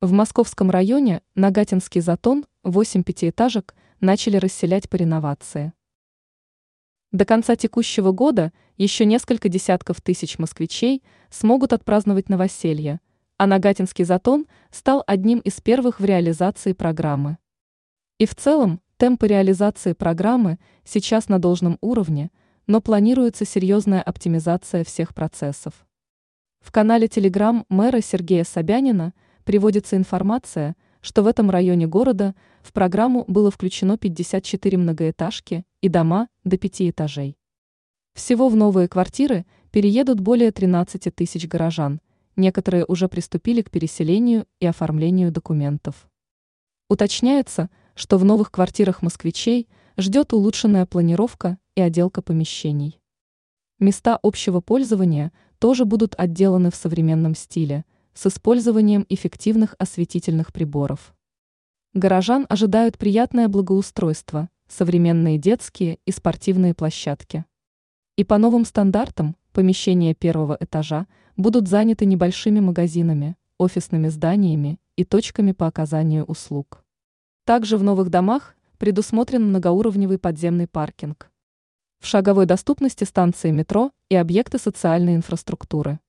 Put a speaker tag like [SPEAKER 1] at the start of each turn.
[SPEAKER 1] В московском районе Нагатинский затон 8 пятиэтажек начали расселять по реновации. До конца текущего года еще несколько десятков тысяч москвичей смогут отпраздновать новоселье, а Нагатинский затон стал одним из первых в реализации программы. И в целом темпы реализации программы сейчас на должном уровне, но планируется серьезная оптимизация всех процессов. В канале Telegram мэра Сергея Собянина приводится информация, что в этом районе города в программу было включено 54 многоэтажки и дома до пяти этажей. Всего в новые квартиры переедут более 13 тысяч горожан, некоторые уже приступили к переселению и оформлению документов. Уточняется, что в новых квартирах москвичей ждет улучшенная планировка и отделка помещений. Места общего пользования тоже будут отделаны в современном стиле, с использованием эффективных осветительных приборов. Горожан ожидают приятное благоустройство, современные детские и спортивные площадки. И по новым стандартам помещения первого этажа будут заняты небольшими магазинами, офисными зданиями и точками по оказанию услуг. Также в новых домах предусмотрен многоуровневый подземный паркинг. В шаговой доступности станции метро и объекты социальной инфраструктуры.